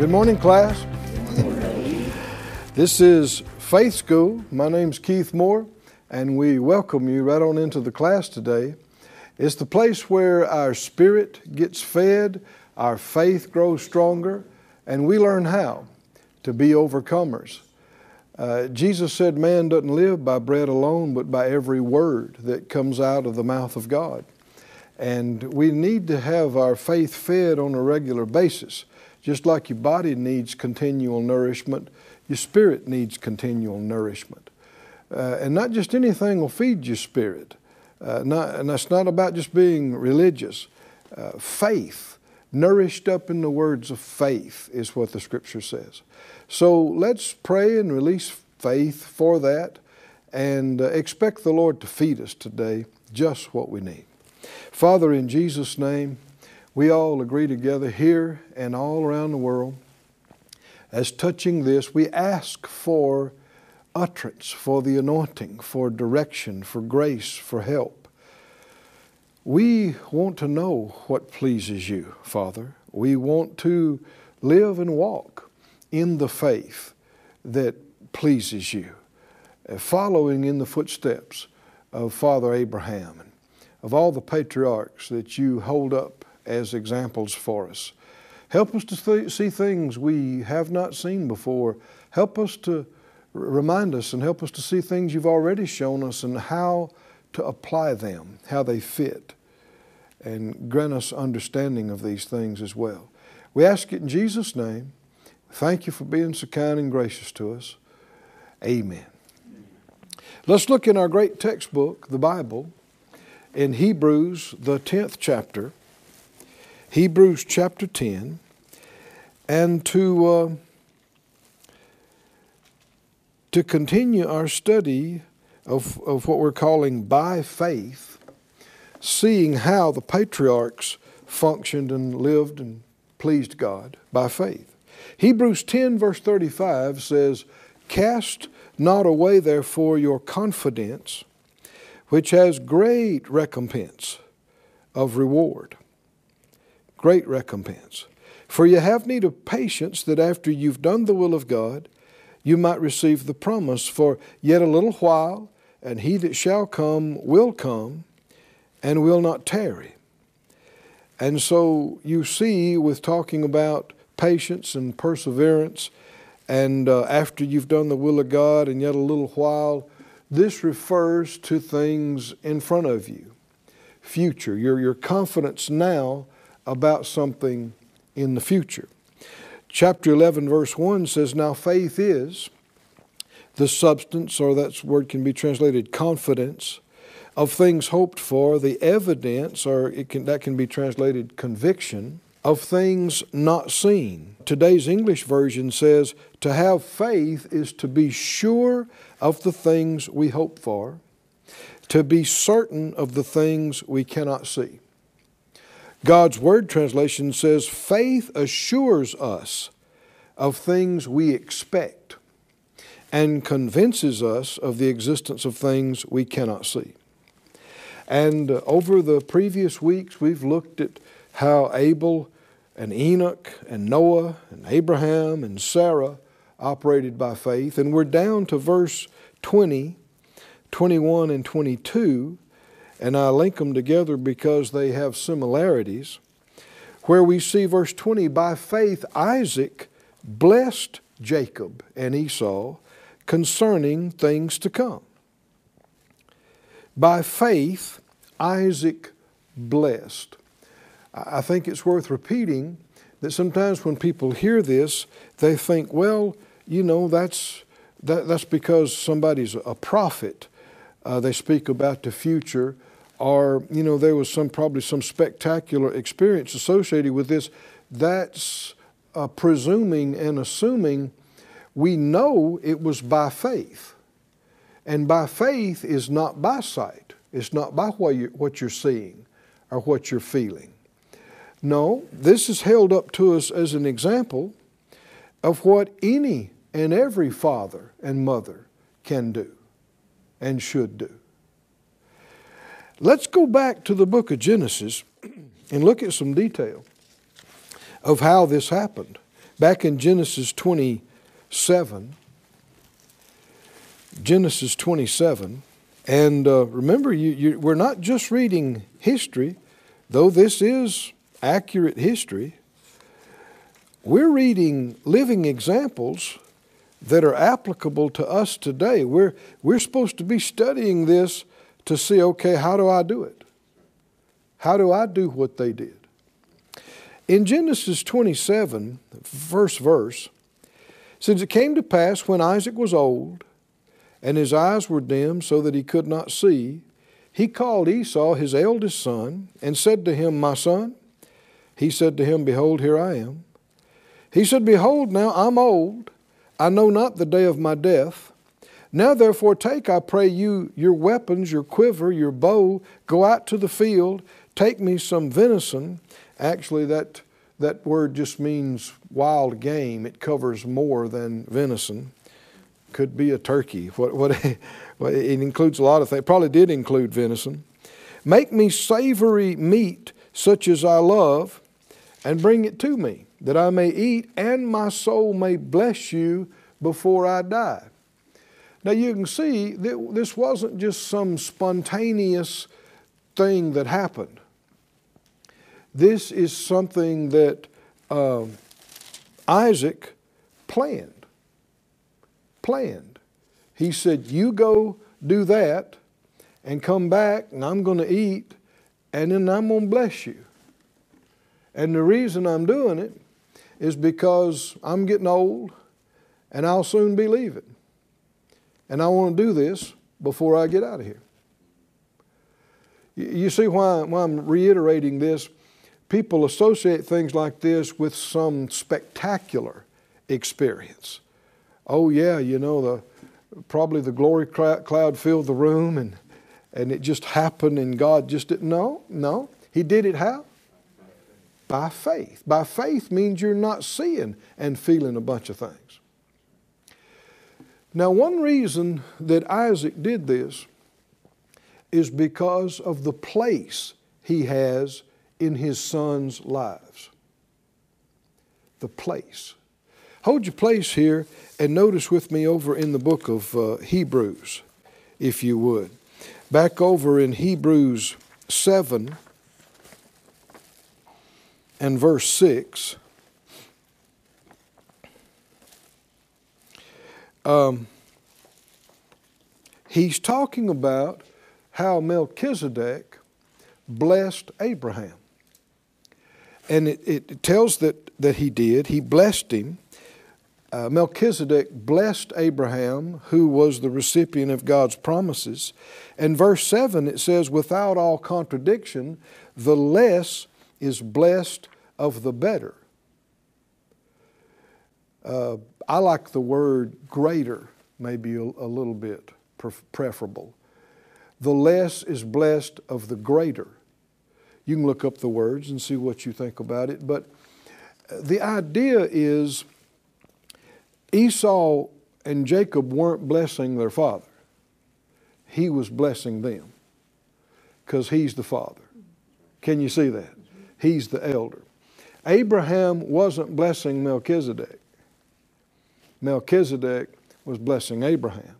Good morning, class. This is Faith School. My name's Keith Moore, and we welcome you right on into the class today. It's the place where our spirit gets fed, our faith grows stronger, and we learn how to be overcomers. Uh, Jesus said, Man doesn't live by bread alone, but by every word that comes out of the mouth of God. And we need to have our faith fed on a regular basis. Just like your body needs continual nourishment, your spirit needs continual nourishment. Uh, and not just anything will feed your spirit. Uh, not, and that's not about just being religious. Uh, faith, nourished up in the words of faith, is what the scripture says. So let's pray and release faith for that and uh, expect the Lord to feed us today just what we need. Father, in Jesus' name, we all agree together here and all around the world as touching this, we ask for utterance, for the anointing, for direction, for grace, for help. We want to know what pleases you, Father. We want to live and walk in the faith that pleases you, uh, following in the footsteps of Father Abraham and of all the patriarchs that you hold up as examples for us. Help us to th- see things we have not seen before. Help us to remind us and help us to see things you've already shown us and how to apply them, how they fit, and grant us understanding of these things as well. We ask it in Jesus' name. Thank you for being so kind and gracious to us. Amen. Let's look in our great textbook, the Bible, in Hebrews, the 10th chapter. Hebrews chapter 10. And to, uh, to continue our study of, of what we're calling by faith, seeing how the patriarchs functioned and lived and pleased God by faith. Hebrews 10, verse 35 says, Cast not away, therefore, your confidence, which has great recompense of reward. Great recompense. For you have need of patience, that after you've done the will of God, you might receive the promise. For yet a little while, and he that shall come will come, and will not tarry. And so you see, with talking about patience and perseverance. And uh, after you've done the will of God and yet a little while, this refers to things in front of you, future, your, your confidence now about something in the future. Chapter 11, verse 1 says, Now faith is the substance, or that word can be translated confidence, of things hoped for, the evidence, or can, that can be translated conviction of things not seen. Today's English version says, To have faith is to be sure of the things we hope for, to be certain of the things we cannot see. God's Word translation says, Faith assures us of things we expect and convinces us of the existence of things we cannot see. And over the previous weeks, we've looked at how Abel and Enoch and Noah and Abraham and Sarah operated by faith. And we're down to verse 20, 21, and 22, and I link them together because they have similarities. Where we see verse 20, by faith Isaac blessed Jacob and Esau concerning things to come. By faith, Isaac blessed. I think it's worth repeating that sometimes when people hear this, they think, well, you know, that's, that, that's because somebody's a prophet. Uh, they speak about the future, or, you know, there was some probably some spectacular experience associated with this. That's uh, presuming and assuming we know it was by faith. And by faith is not by sight. It's not by what you're, what you're seeing or what you're feeling. No, this is held up to us as an example of what any and every father and mother can do and should do. Let's go back to the book of Genesis and look at some detail of how this happened. back in Genesis 27. Genesis 27. And uh, remember, you, you, we're not just reading history, though this is accurate history. We're reading living examples that are applicable to us today. We're, we're supposed to be studying this to see okay, how do I do it? How do I do what they did? In Genesis 27, first verse, since it came to pass when Isaac was old and his eyes were dim so that he could not see, he called Esau his eldest son and said to him, My son. He said to him, Behold, here I am. He said, Behold, now I'm old. I know not the day of my death. Now therefore take, I pray you, your weapons, your quiver, your bow, go out to the field, take me some venison. Actually, that, that word just means wild game. It covers more than venison. Could be a turkey. What, what, it includes a lot of things. Probably did include venison. Make me savory meat such as I love, and bring it to me that I may eat and my soul may bless you before I die. Now you can see that this wasn't just some spontaneous thing that happened. This is something that uh, Isaac planned. Planned. He said, You go do that and come back, and I'm going to eat, and then I'm going to bless you. And the reason I'm doing it is because I'm getting old and I'll soon be leaving. And I want to do this before I get out of here. You see why, why I'm reiterating this? People associate things like this with some spectacular experience. Oh, yeah, you know, the, probably the glory cloud filled the room and, and it just happened and God just didn't. No, no. He did it how? by faith. By faith means you're not seeing and feeling a bunch of things. Now, one reason that Isaac did this is because of the place he has in his sons' lives. The place. Hold your place here and notice with me over in the book of uh, Hebrews, if you would. Back over in Hebrews 7 and verse 6. Um, he's talking about how Melchizedek blessed Abraham. And it, it tells that, that he did. He blessed him. Uh, Melchizedek blessed Abraham, who was the recipient of God's promises. And verse 7 it says, without all contradiction, the less is blessed of the better. Uh, I like the word greater, maybe a, a little bit preferable. The less is blessed of the greater. You can look up the words and see what you think about it, but uh, the idea is Esau and Jacob weren't blessing their father, he was blessing them because he's the father. Can you see that? He's the elder. Abraham wasn't blessing Melchizedek. Melchizedek was blessing Abraham.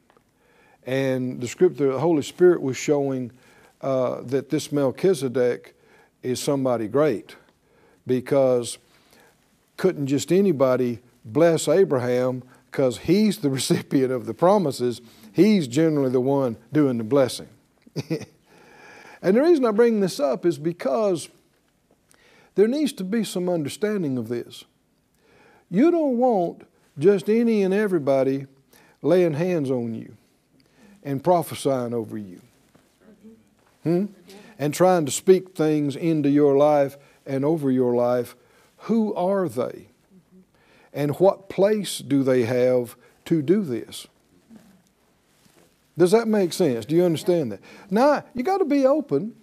And the scripture, the Holy Spirit was showing uh, that this Melchizedek is somebody great because couldn't just anybody bless Abraham because he's the recipient of the promises. He's generally the one doing the blessing. and the reason I bring this up is because there needs to be some understanding of this. You don't want just any and everybody laying hands on you and prophesying over you. Hmm? And trying to speak things into your life and over your life. Who are they? And what place do they have to do this? Does that make sense? Do you understand that? Now, you got to be open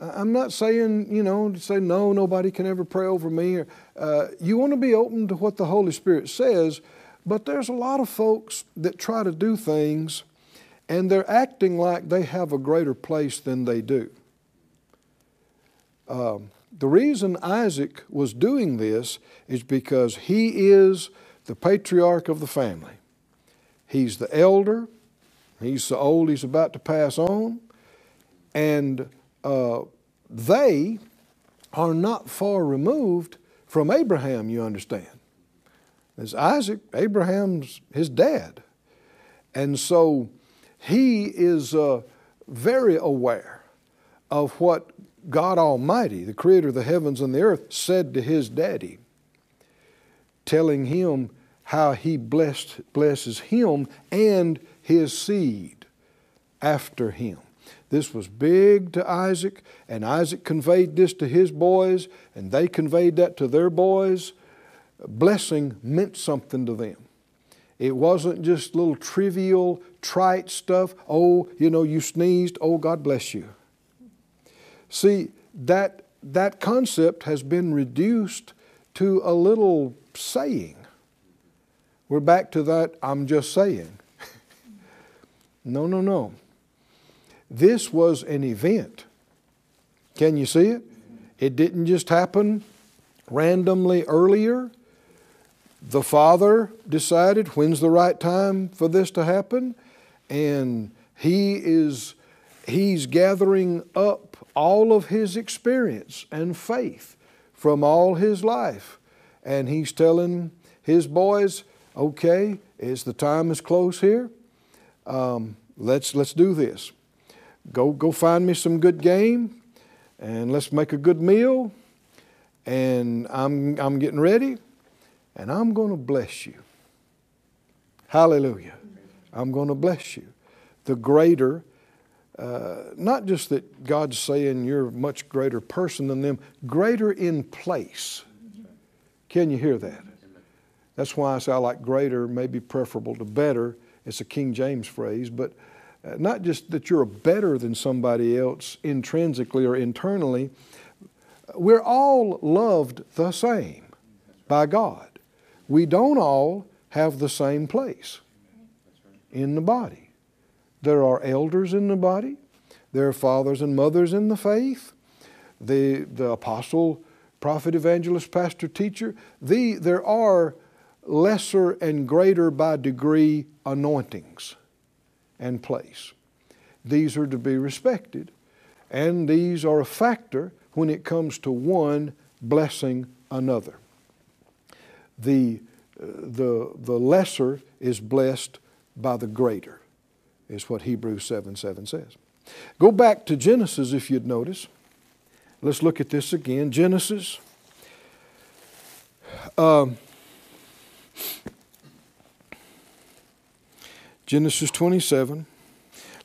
I'm not saying, you know, say, no, nobody can ever pray over me. Uh, you want to be open to what the Holy Spirit says, but there's a lot of folks that try to do things and they're acting like they have a greater place than they do. Um, The reason Isaac was doing this is because he is the patriarch of the family. He's the elder, he's so old he's about to pass on, and uh, they are not far removed from Abraham, you understand. As Isaac, Abraham's his dad. And so he is uh, very aware of what God Almighty, the creator of the heavens and the earth, said to his daddy, telling him how he blessed, blesses him and his seed after him. This was big to Isaac, and Isaac conveyed this to his boys, and they conveyed that to their boys. Blessing meant something to them. It wasn't just little trivial, trite stuff. Oh, you know, you sneezed. Oh, God bless you. See, that, that concept has been reduced to a little saying. We're back to that, I'm just saying. no, no, no. This was an event. Can you see it? It didn't just happen randomly earlier. The father decided when's the right time for this to happen, and he is he's gathering up all of his experience and faith from all his life. And he's telling his boys, okay, is the time is close here. Um, let's, let's do this. Go, go find me some good game and let's make a good meal. And I'm, I'm getting ready and I'm going to bless you. Hallelujah. I'm going to bless you. The greater uh, not just that God's saying you're a much greater person than them, greater in place. Can you hear that? That's why I say I like greater, maybe preferable to better. It's a King James phrase, but uh, not just that you're better than somebody else intrinsically or internally. We're all loved the same by God. We don't all have the same place in the body. There are elders in the body. There are fathers and mothers in the faith. The, the apostle, prophet, evangelist, pastor, teacher. The, there are lesser and greater by degree anointings and place. These are to be respected, and these are a factor when it comes to one blessing another. The, the, the lesser is blessed by the greater is what Hebrews 7 7 says. Go back to Genesis if you'd notice. Let's look at this again. Genesis. Um, Genesis 27.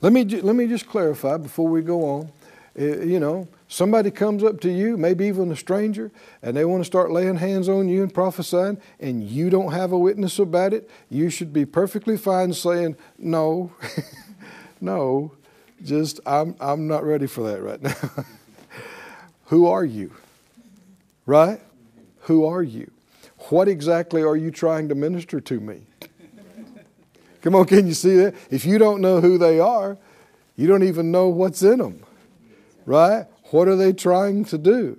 Let me, let me just clarify before we go on. Uh, you know, somebody comes up to you, maybe even a stranger, and they want to start laying hands on you and prophesying, and you don't have a witness about it, you should be perfectly fine saying, No, no, just I'm, I'm not ready for that right now. Who are you? Right? Who are you? What exactly are you trying to minister to me? Come on, can you see that? If you don't know who they are, you don't even know what's in them right? What are they trying to do?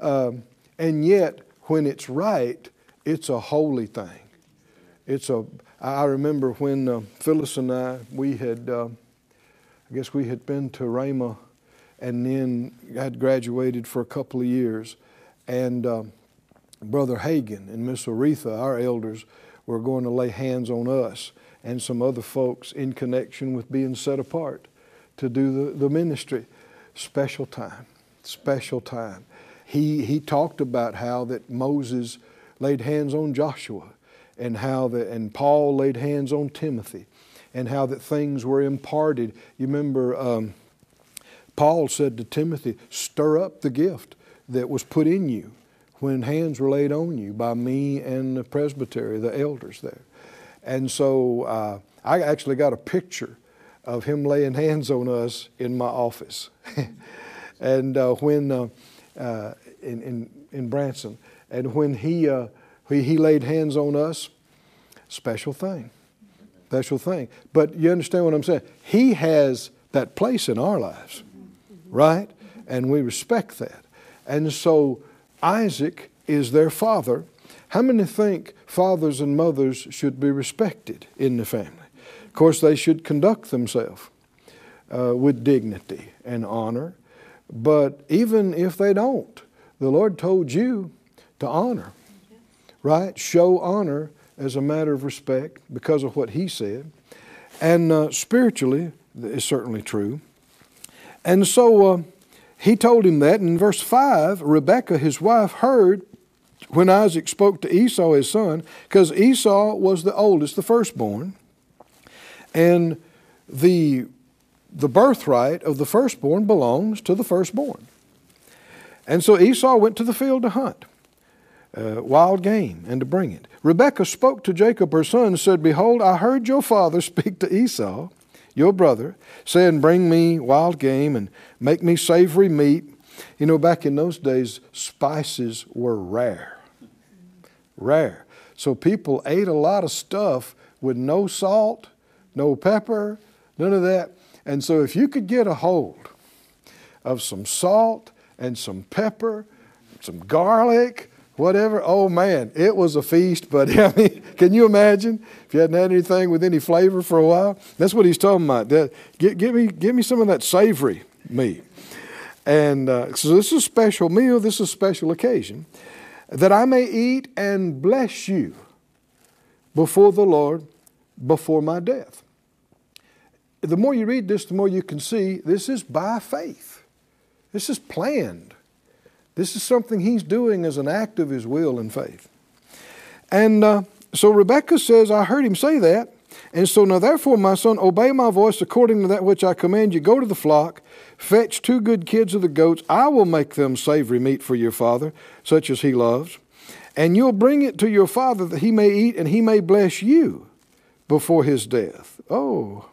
Um, and yet, when it's right, it's a holy thing. It's a. I remember when uh, Phyllis and I we had, uh, I guess we had been to Rhema, and then had graduated for a couple of years, and uh, Brother Hagin and Miss Oretha, our elders, were going to lay hands on us and some other folks in connection with being set apart to do the, the ministry special time, special time. He, he talked about how that Moses laid hands on Joshua and how that, and Paul laid hands on Timothy and how that things were imparted. You remember um, Paul said to Timothy, stir up the gift that was put in you when hands were laid on you by me and the presbytery, the elders there. And so uh, I actually got a picture of him laying hands on us in my office. and uh, when uh, uh, in, in, in Branson, and when he, uh, he, he laid hands on us, special thing, special thing. But you understand what I'm saying? He has that place in our lives, right? And we respect that. And so Isaac is their father. How many think fathers and mothers should be respected in the family? Course, they should conduct themselves uh, with dignity and honor. But even if they don't, the Lord told you to honor, right? Show honor as a matter of respect because of what He said. And uh, spiritually, is certainly true. And so uh, he told him that. In verse 5, Rebekah, his wife, heard when Isaac spoke to Esau, his son, because Esau was the oldest, the firstborn. And the, the birthright of the firstborn belongs to the firstborn. And so Esau went to the field to hunt uh, wild game and to bring it. Rebekah spoke to Jacob her son and said, Behold, I heard your father speak to Esau your brother, saying, Bring me wild game and make me savory meat. You know, back in those days, spices were rare. Rare. So people ate a lot of stuff with no salt, no pepper, none of that. And so if you could get a hold of some salt and some pepper, some garlic, whatever. Oh man, it was a feast. But I mean, can you imagine if you hadn't had anything with any flavor for a while? That's what he's talking about. Get, get me, give me some of that savory meat. And uh, so this is a special meal. This is a special occasion that I may eat and bless you before the Lord before my death. The more you read this, the more you can see this is by faith. This is planned. This is something he's doing as an act of his will and faith. And uh, so Rebekah says, I heard him say that. And so now, therefore, my son, obey my voice according to that which I command you. Go to the flock, fetch two good kids of the goats. I will make them savory meat for your father, such as he loves. And you'll bring it to your father that he may eat and he may bless you before his death. Oh.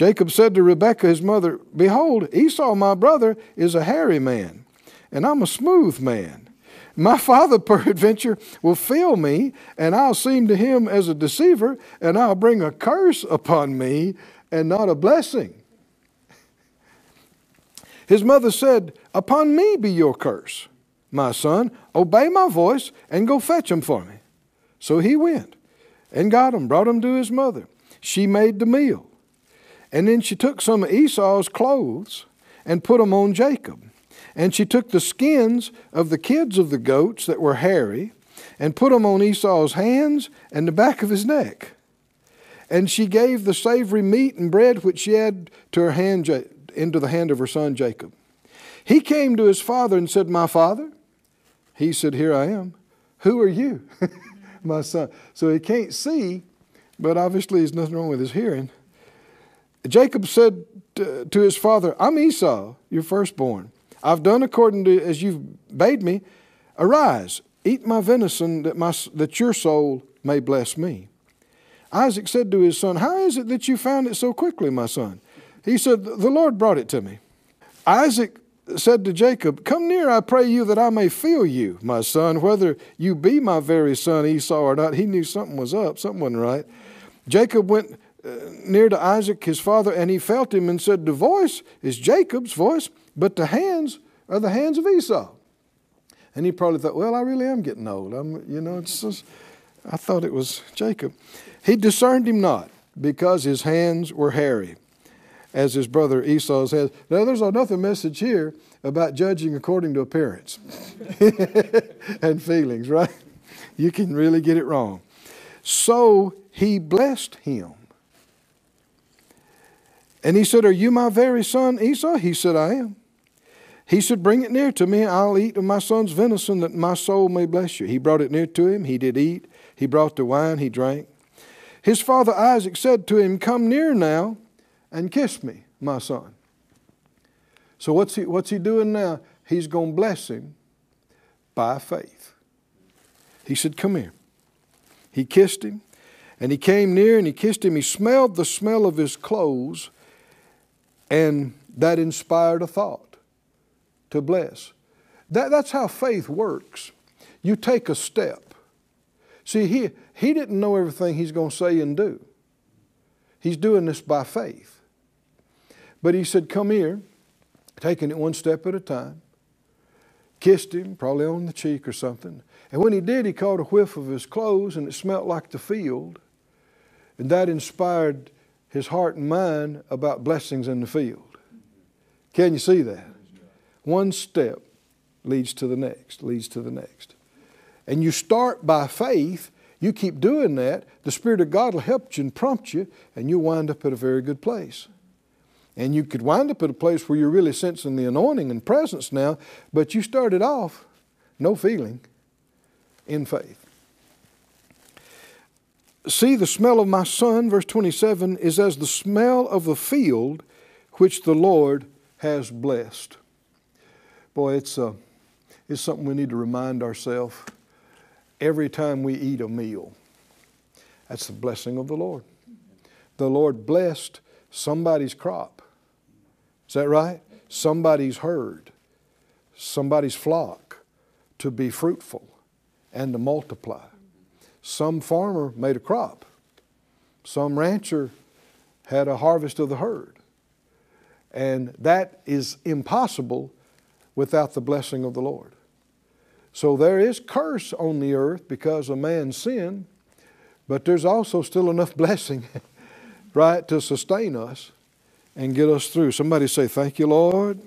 Jacob said to Rebekah, his mother, Behold, Esau, my brother, is a hairy man and I'm a smooth man. My father, peradventure, will fail me, and I'll seem to him as a deceiver, and I'll bring a curse upon me and not a blessing. His mother said, Upon me be your curse, my son. Obey my voice and go fetch him for me. So he went and got him, brought him to his mother. She made the meal. And then she took some of Esau's clothes and put them on Jacob. And she took the skins of the kids of the goats that were hairy and put them on Esau's hands and the back of his neck. And she gave the savory meat and bread which she had to her hand into the hand of her son Jacob. He came to his father and said, My father? He said, Here I am. Who are you? My son. So he can't see, but obviously there's nothing wrong with his hearing. Jacob said to, his father, I'm Esau, your firstborn. I've done according to as you've bade me. Arise, eat my venison, that, my, that your soul may bless me. Isaac said to his son, How is it that you found it so quickly, my son? He said, The Lord brought it to me. Isaac said to Jacob, Come near, I pray you, that I may feel you, my son, whether you be my very son Esau or not. He knew something was up, something wasn't right. Jacob went Uh, near to Isaac, his father, and he felt him and said, The voice is Jacob's voice, but the hands are the hands of Esau. And he probably thought, well, I really am getting old. I'm, you know, it's just, I thought it was Jacob. He discerned him not because his hands were hairy, as his brother Esau's hands. Now, there's another message here about judging according to appearance and feelings, right? You can really get it wrong. So he blessed him. And he said, Are you my very son Esau? He said, I am. He said, Bring it near to me. I'll eat of my son's venison that my soul may bless you. He brought it near to him. He did eat. He brought the wine. He drank. His father Isaac said to him, Come near now and kiss me, my son. So what's he, what's he doing now? He's going to bless him by faith. He said, Come here. He kissed him, and he came near and he kissed him. He smelled the smell of his clothes, and that inspired a thought to bless. That, that's how faith works. You take a step. See, he, he didn't know everything he's going to say and do. He's doing this by faith. But he said, Come here, taking it one step at a time. kissed him, probably on the cheek or something. And when he did, he caught a whiff of his clothes and it smelt like the field. And that inspired his heart and mind about blessings in the field. Can you see that? One step leads to the next, leads to the next. And you start by faith, you keep doing that, the Spirit of God will help you and prompt you, and you'll wind up at a very good place. And you could wind up at a place where you're really sensing the anointing and presence now, but you started off no feeling in faith. See, the smell of my son, verse 27, is as the smell of the field which the Lord has blessed. Boy, it's, uh, it's something we need to remind ourselves every time we eat a meal. That's the blessing of the Lord. The Lord blessed somebody's crop. Is that right? Somebody's herd, somebody's flock to be fruitful and to multiply. Some farmer made a crop. Some rancher had a harvest of the herd. And that is impossible without the blessing of the Lord. So there is curse on the earth because of man's sin, but there's also still enough blessing, right, to sustain us and get us through. Somebody say, Thank you, Lord,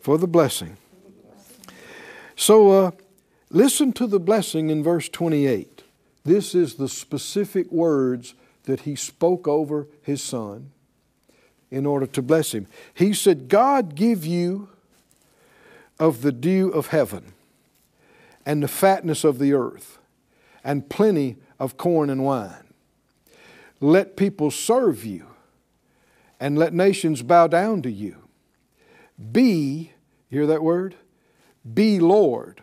for the blessing. So uh, listen to the blessing in verse 28. This is the specific words that he spoke over his son in order to bless him. He said, God give you of the dew of heaven and the fatness of the earth and plenty of corn and wine. Let people serve you and let nations bow down to you. Be, hear that word? Be Lord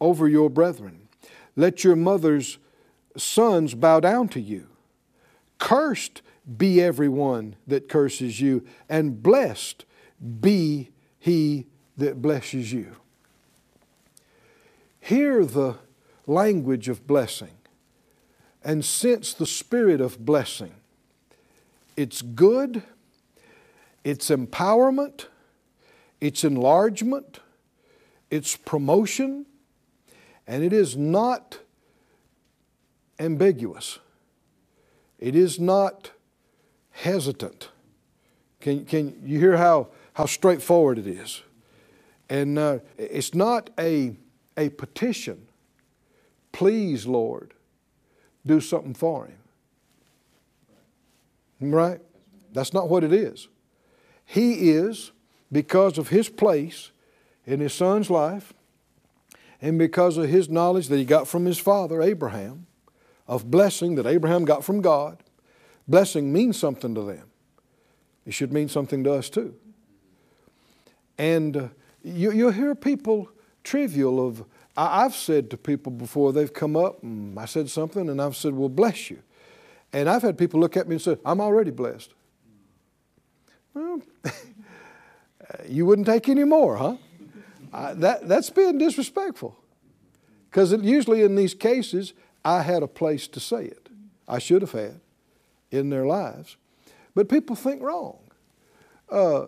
over your brethren. Let your mother's sons bow down to you. Cursed be everyone that curses you, and blessed be he that blesses you. Hear the language of blessing and sense the spirit of blessing. It's good, it's empowerment, it's enlargement, it's promotion, and it is not ambiguous. It is not hesitant. Can, can you hear how, how straightforward it is? And uh, it's not a, a petition. Please, Lord, do something for him. Right? That's not what it is. He is, because of his place in his son's life, and because of his knowledge that he got from his father, Abraham, of blessing that Abraham got from God, blessing means something to them. It should mean something to us too. And uh, you, you'll hear people trivial of, I, have said to people before, they've come up and I said something and I've said, well, bless you. And I've had people look at me and say, I'm already blessed. Well, you wouldn't take any more, huh? Uh, that, that's being disrespectful. Because usually in these cases, I had a place to say it. I should have had in their lives. But people think wrong. Uh,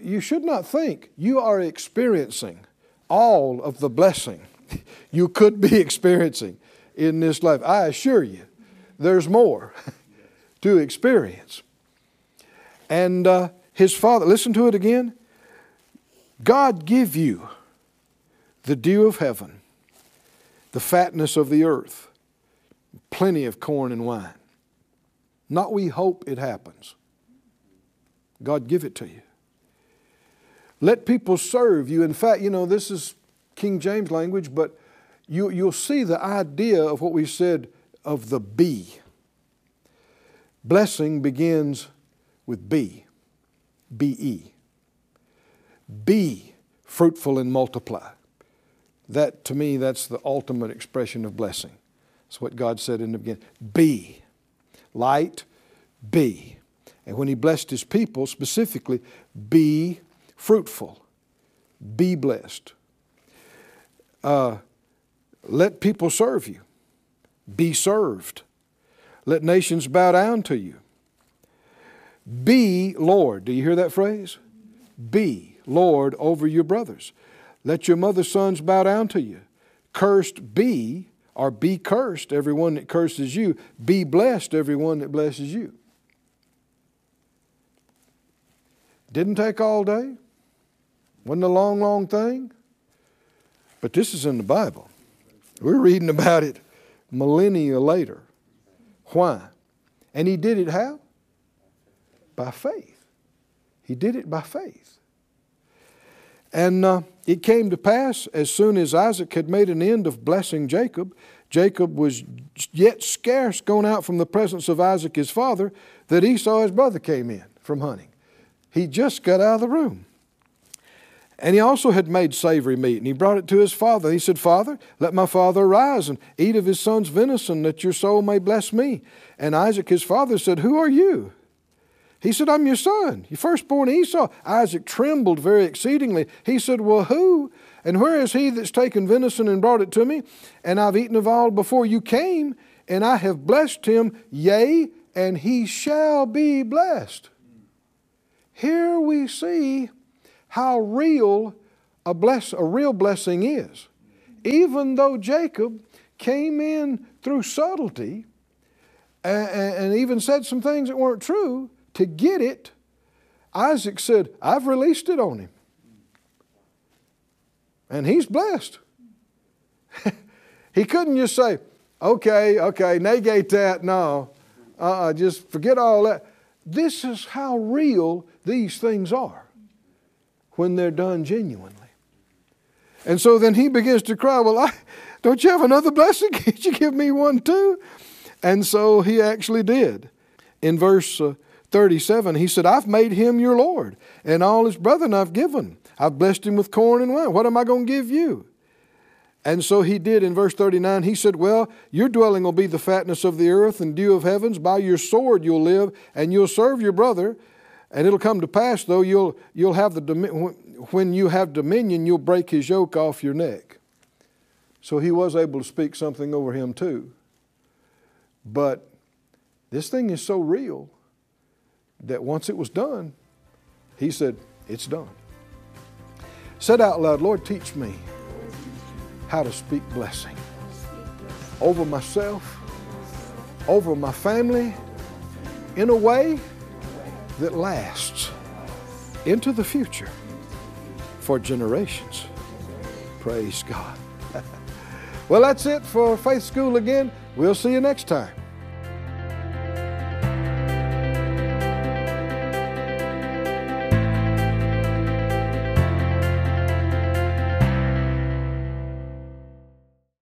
you should not think you are experiencing all of the blessing you could be experiencing in this life. I assure you, there's more to experience. And uh, his father, listen to it again. God give you the dew of heaven, the fatness of the earth, plenty of corn and wine. Not we hope it happens. God give it to you. Let people serve you. In fact, you know, this is King James language, but you, you'll see the idea of what we said of the be. Blessing begins with be, B E. Be fruitful and multiply. That, to me, that's the ultimate expression of blessing. What God said in the beginning. Be. Light, be. And when He blessed His people, specifically, be fruitful, be blessed. Uh, let people serve you, be served. Let nations bow down to you. Be Lord. Do you hear that phrase? Be Lord over your brothers. Let your mother's sons bow down to you. Cursed be, or be cursed, everyone that curses you. Be blessed, everyone that blesses you. Didn't take all day. Wasn't a long, long thing. But this is in the Bible. We're reading about it millennia later. Why? And he did it how? By faith. He did it by faith. And uh, it came to pass as soon as Isaac had made an end of blessing Jacob, Jacob was yet scarce gone out from the presence of Isaac his father, that Esau his brother came in from hunting. He just got out of the room. And he also had made savory meat, and he brought it to his father. He said, Father, let my father arise and eat of his son's venison, that your soul may bless me. And Isaac his father said, Who are you? He said, I'm your son, your firstborn Esau. Isaac trembled very exceedingly. He said, Well, who? And where is he that's taken venison and brought it to me? And I've eaten of all before you came, and I have blessed him, yea, and he shall be blessed. Here we see how real a, bless, a real blessing is. Even though Jacob came in through subtlety and, and even said some things that weren't true to get it, Isaac said, I've released it on him. And he's blessed. he couldn't just say, okay, okay, negate that. No, uh-uh, just forget all that. This is how real these things are when they're done genuinely. And so then he begins to cry, Well, I, don't you have another blessing? Can't you give me one too? And so he actually did. In verse uh, 37, he said, I've made him your Lord, and all his brethren I've given. I've blessed him with corn and wine. What am I going to give you? And so he did in verse 39. He said, Well, your dwelling will be the fatness of the earth and dew of heavens. By your sword you'll live, and you'll serve your brother. And it'll come to pass, though, you'll, you'll have the, when you have dominion, you'll break his yoke off your neck. So he was able to speak something over him, too. But this thing is so real that once it was done, he said, It's done. Said out loud, Lord, teach me how to speak blessing over myself, over my family, in a way that lasts into the future for generations. Praise God. well, that's it for Faith School again. We'll see you next time.